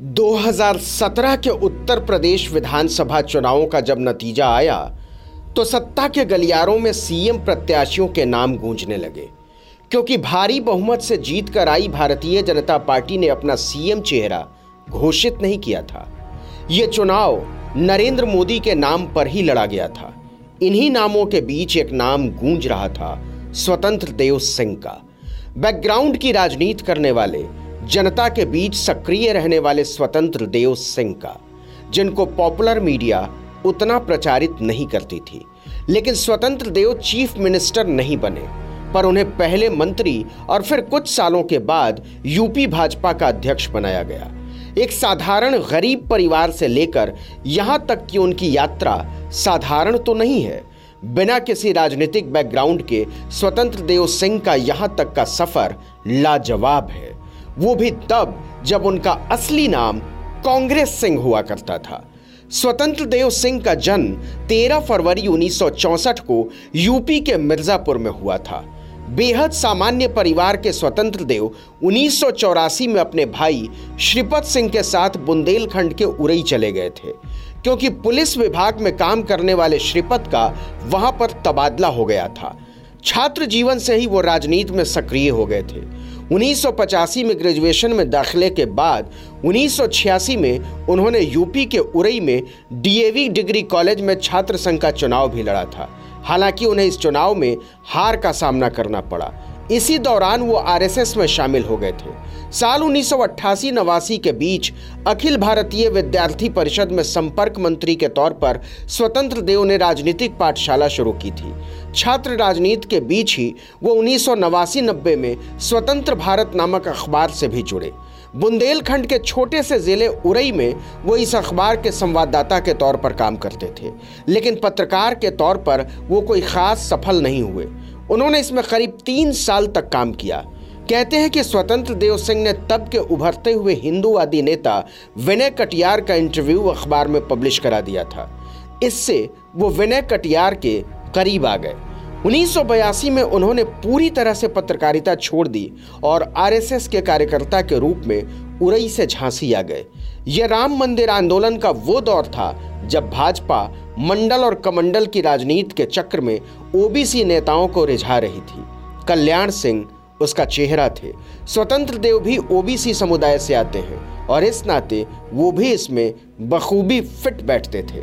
2017 के उत्तर प्रदेश विधानसभा चुनावों का जब नतीजा आया तो सत्ता के गलियारों में सीएम प्रत्याशियों के नाम गूंजने लगे, क्योंकि भारी बहुमत से जीत कर आई भारतीय जनता पार्टी ने अपना सीएम चेहरा घोषित नहीं किया था। यह चुनाव नरेंद्र मोदी के नाम पर ही लड़ा गया था। इन्हीं नामों के बीच एक नाम गूंज रहा था, स्वतंत्र देव सिंह का। बैकग्राउंड की राजनीति करने वाले जनता के बीच सक्रिय रहने वाले स्वतंत्र देव सिंह का, जिनको पॉपुलर मीडिया उतना प्रचारित नहीं करती थी, लेकिन स्वतंत्र देव चीफ मिनिस्टर नहीं बने, पर उन्हें पहले मंत्री और फिर कुछ सालों के बाद यूपी भाजपा का अध्यक्ष बनाया गया। एक साधारण गरीब परिवार से लेकर यहाँ तक कि उनकी यात्रा साधारण तो नहीं है। बिना किसी राजनीतिक बैकग्राउंड के स्वतंत्र देव सिंह का यहाँ तक का सफ़र लाजवाब है। वो भी तब जब उनका असली नाम कांग्रेस सिंह हुआ करता था। स्वतंत्र देव सिंह का जन्म 13 फरवरी 1964 को यूपी के मिर्जापुर में हुआ था। बेहद सामान्य परिवार के स्वतंत्र देव उन्नीस सौ चौरासी में अपने भाई श्रीपत सिंह के साथ बुंदेलखंड के उरई चले गए थे, क्योंकि पुलिस विभाग में काम करने वाले श्रीपत का वहाँ पर तबादला हो गया था। छात्र जीवन से ही वो राजनीति में सक्रिय हो गए थे। 1985 में ग्रेजुएशन में दाखिले के बाद 1986 में उन्होंने यूपी के उरई में डीएवी डिग्री कॉलेज में छात्र संघ का चुनाव भी लड़ा था। हालाँकि उन्हें इस चुनाव में हार का सामना करना पड़ा। इसी दौरान वो आरएसएस में शामिल हो गए थे। साल उन्नीस नवासी के बीच अखिल भारतीय विद्यार्थी परिषद में संपर्क मंत्री के तौर पर स्वतंत्र देव ने राजनीतिक पाठशाला शुरू की थी। छात्र राजनीति के बीच ही वो उन्नीस सौ नवासी नब्बे में स्वतंत्र भारत नामक अखबार से भी जुड़े। बुंदेलखंड के छोटे से ज़िले उरई में वो इस अखबार के संवाददाता के तौर पर काम करते थे। लेकिन पत्रकार के तौर पर वो कोई खास सफल नहीं हुए। उन्होंने इसमें करीब तीन साल तक काम किया। कहते हैं कि स्वतंत्र देव सिंह ने तब के उभरते हुए हिंदूवादी नेता विनय कटियार का इंटरव्यू अखबार में पब्लिश करा दिया था। इससे वो विनय कटियार के करीब आ गए। उन्नीस सौ बयासी में उन्होंने पूरी तरह से पत्रकारिता छोड़ दी और आरएसएस के कार्यकर्ता के रूप में उरई से झांसी आ गए। यह राम मंदिर आंदोलन का वो दौर था जब भाजपा मंडल और कमंडल की राजनीति के चक्र में ओबीसी नेताओं को रिझा रही थी। कल्याण सिंह उसका चेहरा थे। स्वतंत्र देव भी ओबीसी समुदाय से आते हैं और इस नाते वो भी इसमें बखूबी फिट बैठते थे।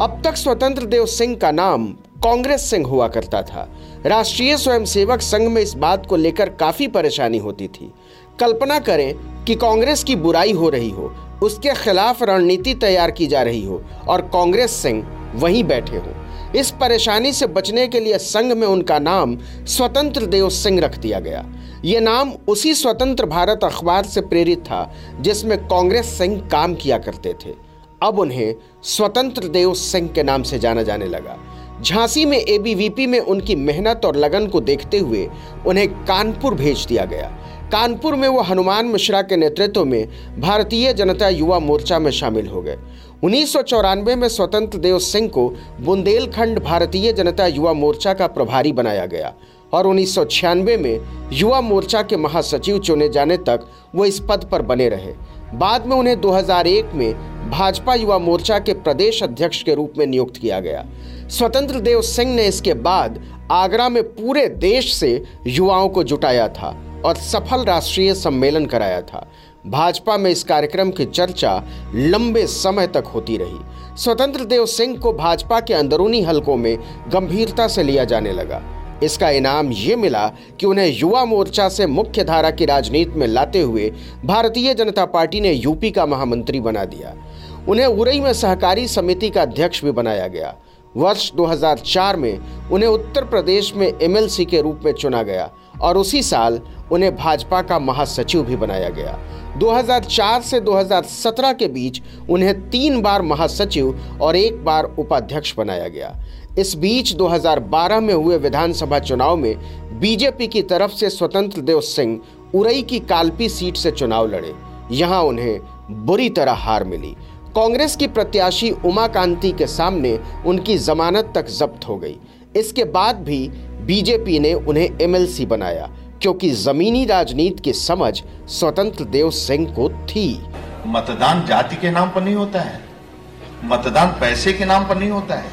अब तक स्वतंत्र देव सिंह का नाम कांग्रेस सिंह हुआ करता था। राष्ट्रीय स्वयंसेवक संघ में इस बात को लेकर काफ़ी परेशानी होती थी। कल्पना करें कि कांग्रेस की बुराई हो रही हो, उसके खिलाफ रणनीति तैयार की जा रही हो और कांग्रेस सिंह वहीं बैठे हो। इस परेशानी से बचने के लिए संघ में उनका नाम स्वतंत्र देव सिंह रख दिया गया। ये नाम उसी स्वतंत्र भारत अखबार से प्रेरित था, जिसमें कांग्रेस सिंह काम किया करते थे। अब उन्हें स्वतंत्र देव सिंह के नाम से जाना जाने लगा। झांसी में एबीवीपी में उनकी मेहनत और लगन को देखते हुए उन्हें कानपुर भेज दिया गया। कानपुर में वो हनुमान मिश्रा के नेतृत्व में भारतीय जनता युवा मोर्चा में शामिल हो गए। उन्नीस में स्वतंत्र देव सिंह को बुंदेलखंड भारतीय जनता युवा मोर्चा का प्रभारी बनाया गया और उन्नीस में युवा मोर्चा के महासचिव चुने जाने तक वो इस पद पर बने रहे। बाद में उन्हें 2001 में भाजपा युवा मोर्चा के प्रदेश अध्यक्ष के रूप में नियुक्त किया गया। स्वतंत्र देव सिंह ने इसके बाद आगरा में पूरे देश से युवाओं को जुटाया था और सफल राष्ट्रीय सम्मेलन कराया था। भाजपा में इस कार्यक्रम की चर्चा लंबे समय तक होती रही। स्वतंत्र देव सिंह को भाजपा के अंदरूनी हलकों में गंभीरता से लिया जाने लगा। इसका इनाम ये मिला कि उन्हें युवा मोर्चा से मुख्य धारा की राजनीति में लाते हुए भारतीय जनता पार्टी ने यूपी का महामंत्री बना दिया। उन्हें उरई में सहकारी समिति का अध्यक्ष भी बनाया गया। वर्ष 2004 में उन्हें उत्तर प्रदेश में एमएलसी के रूप में चुना गया। और उसी साल उन्हें भाजपा का महासचिव भी बनाया गया। 2004 से 2017 के बीच उन्हें तीन बार महासचिव और एक बार उपाध्यक्ष बनाया गया। इस बीच 2012 में हुए विधानसभा चुनाव में बीजेपी की तरफ़ से स्वतंत्र देव सिंह उरई की कालपी सीट से चुनाव लड़े। यहाँ उन्हें बुरी तरह हार मिली। कांग्रेस की प्रत्याशी उमा कांति के सामने उनकी जमानत तक जब्त हो गई। इसके बाद भी बीजेपी ने उन्हें एमएलसी बनाया क्योंकि जमीनी राजनीति की समझ स्वतंत्र देव सिंह को थी। मतदान जाति के नाम पर नहीं होता है। मतदान पैसे के नाम पर नहीं होता है।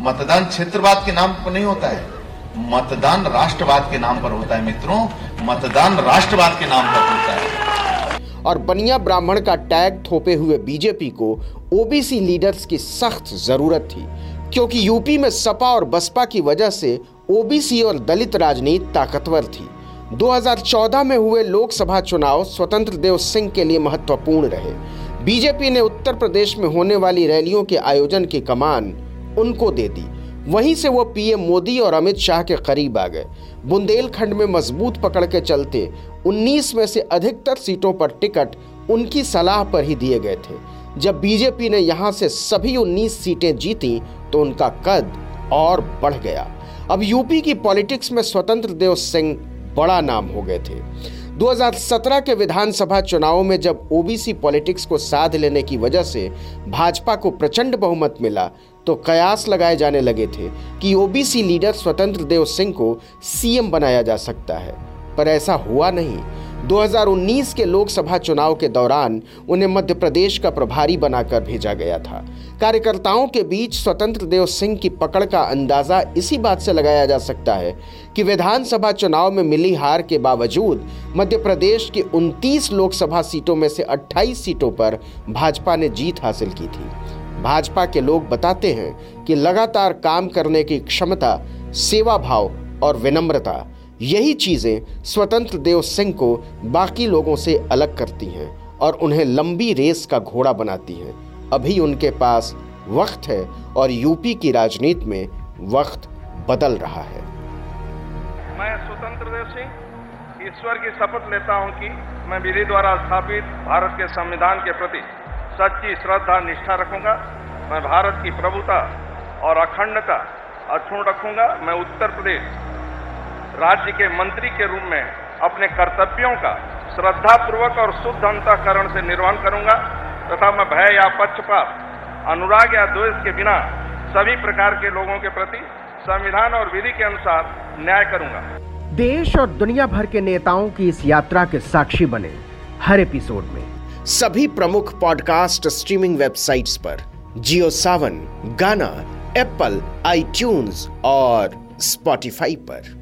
मतदान क्षेत्रवाद के नाम पर नहीं होता है। मतदान राष्ट्रवाद के नाम पर होता है मित्रों। मतदान राष्ट्रवाद के नाम पर होता है। और बनिया ब्राह्मण का टैग थोपे हुए बीजेपी को ओबीसी लीडर्स की सख्त ज़रूरत थी क्योंकि यूपी में सपा और बसपा की वजह से ओबीसी और दलित राजनीति ताकतवर थी। 2014 में हुए लोकसभा चुनाव स्वतंत्र देव सिंह के लिए महत्वपूर्ण रहे। बीजेपी ने उत्तर प्रदेश में होने वाली रैलियों के आयोजन की कमान उनको दे दी। वहीं से वो पीएम मोदी और अमित शाह के करीब आ गए। बुंदेलखंड में मज़बूत पकड़ के चलते 19 में से अधिकतर सीटों पर टिकट उनकी सलाह पर ही दिए गए थे। जब बीजेपी ने यहाँ से सभी 19 सीटें जीती तो उनका कद और बढ़ गया। अब यूपी की पॉलिटिक्स में स्वतंत्र देव सिंह बड़ा नाम हो गए थे। 2017 के विधानसभा चुनावों में जब ओबीसी पॉलिटिक्स को साथ लेने की वजह से भाजपा को प्रचंड बहुमत मिला तो कयास लगाए जाने लगे थे कि ओबीसी लीडर स्वतंत्र देव सिंह को सीएम बनाया जा सकता है। पर ऐसा हुआ नहीं। 2019 के लोकसभा चुनाव के दौरान उन्हें मध्य प्रदेश का प्रभारी बनाकर भेजा गया था। कार्यकर्ताओं के बीच स्वतंत्र देव सिंह की पकड़ का अंदाज़ा इसी बात से लगाया जा सकता है कि विधानसभा चुनाव में मिली हार के बावजूद मध्य प्रदेश की 29 लोकसभा सीटों में से 28 सीटों पर भाजपा ने जीत हासिल की थी। भाजपा के लोग बताते हैं कि लगातार काम करने की क्षमता, सेवा भाव और विनम्रता यही चीज़ें स्वतंत्र देव सिंह को बाकी लोगों से अलग करती हैं और उन्हें लंबी रेस का घोड़ा बनाती हैं। अभी उनके पास वक्त है और यूपी की राजनीति में वक्त बदल रहा है। मैं स्वतंत्र देव सिंह, ईश्वर की शपथ लेता हूँ कि मैं विधि द्वारा स्थापित भारत के संविधान के प्रति सच्ची श्रद्धा, निष्ठा रखूँगा। मैं भारत की प्रभुता और अखंडता अक्षुण रखूँगा। मैं उत्तर प्रदेश राज्य के मंत्री के रूप में अपने कर्तव्यों का श्रद्धा पूर्वक और शुद्ध अंतकरण से निर्वहन करूँगा तथा मैं भय या पक्षपात अनुराग या द्वेष के बिना सभी प्रकार के लोगों के प्रति संविधान और विधि के अनुसार न्याय करूँगा। देश और दुनिया भर के नेताओं की इस यात्रा के साक्षी बने हर एपिसोड में। सभी प्रमुख पॉडकास्ट स्ट्रीमिंग वेबसाइट्स पर जियो सावन गाना एप्पल आई और स्पॉटिफाई पर।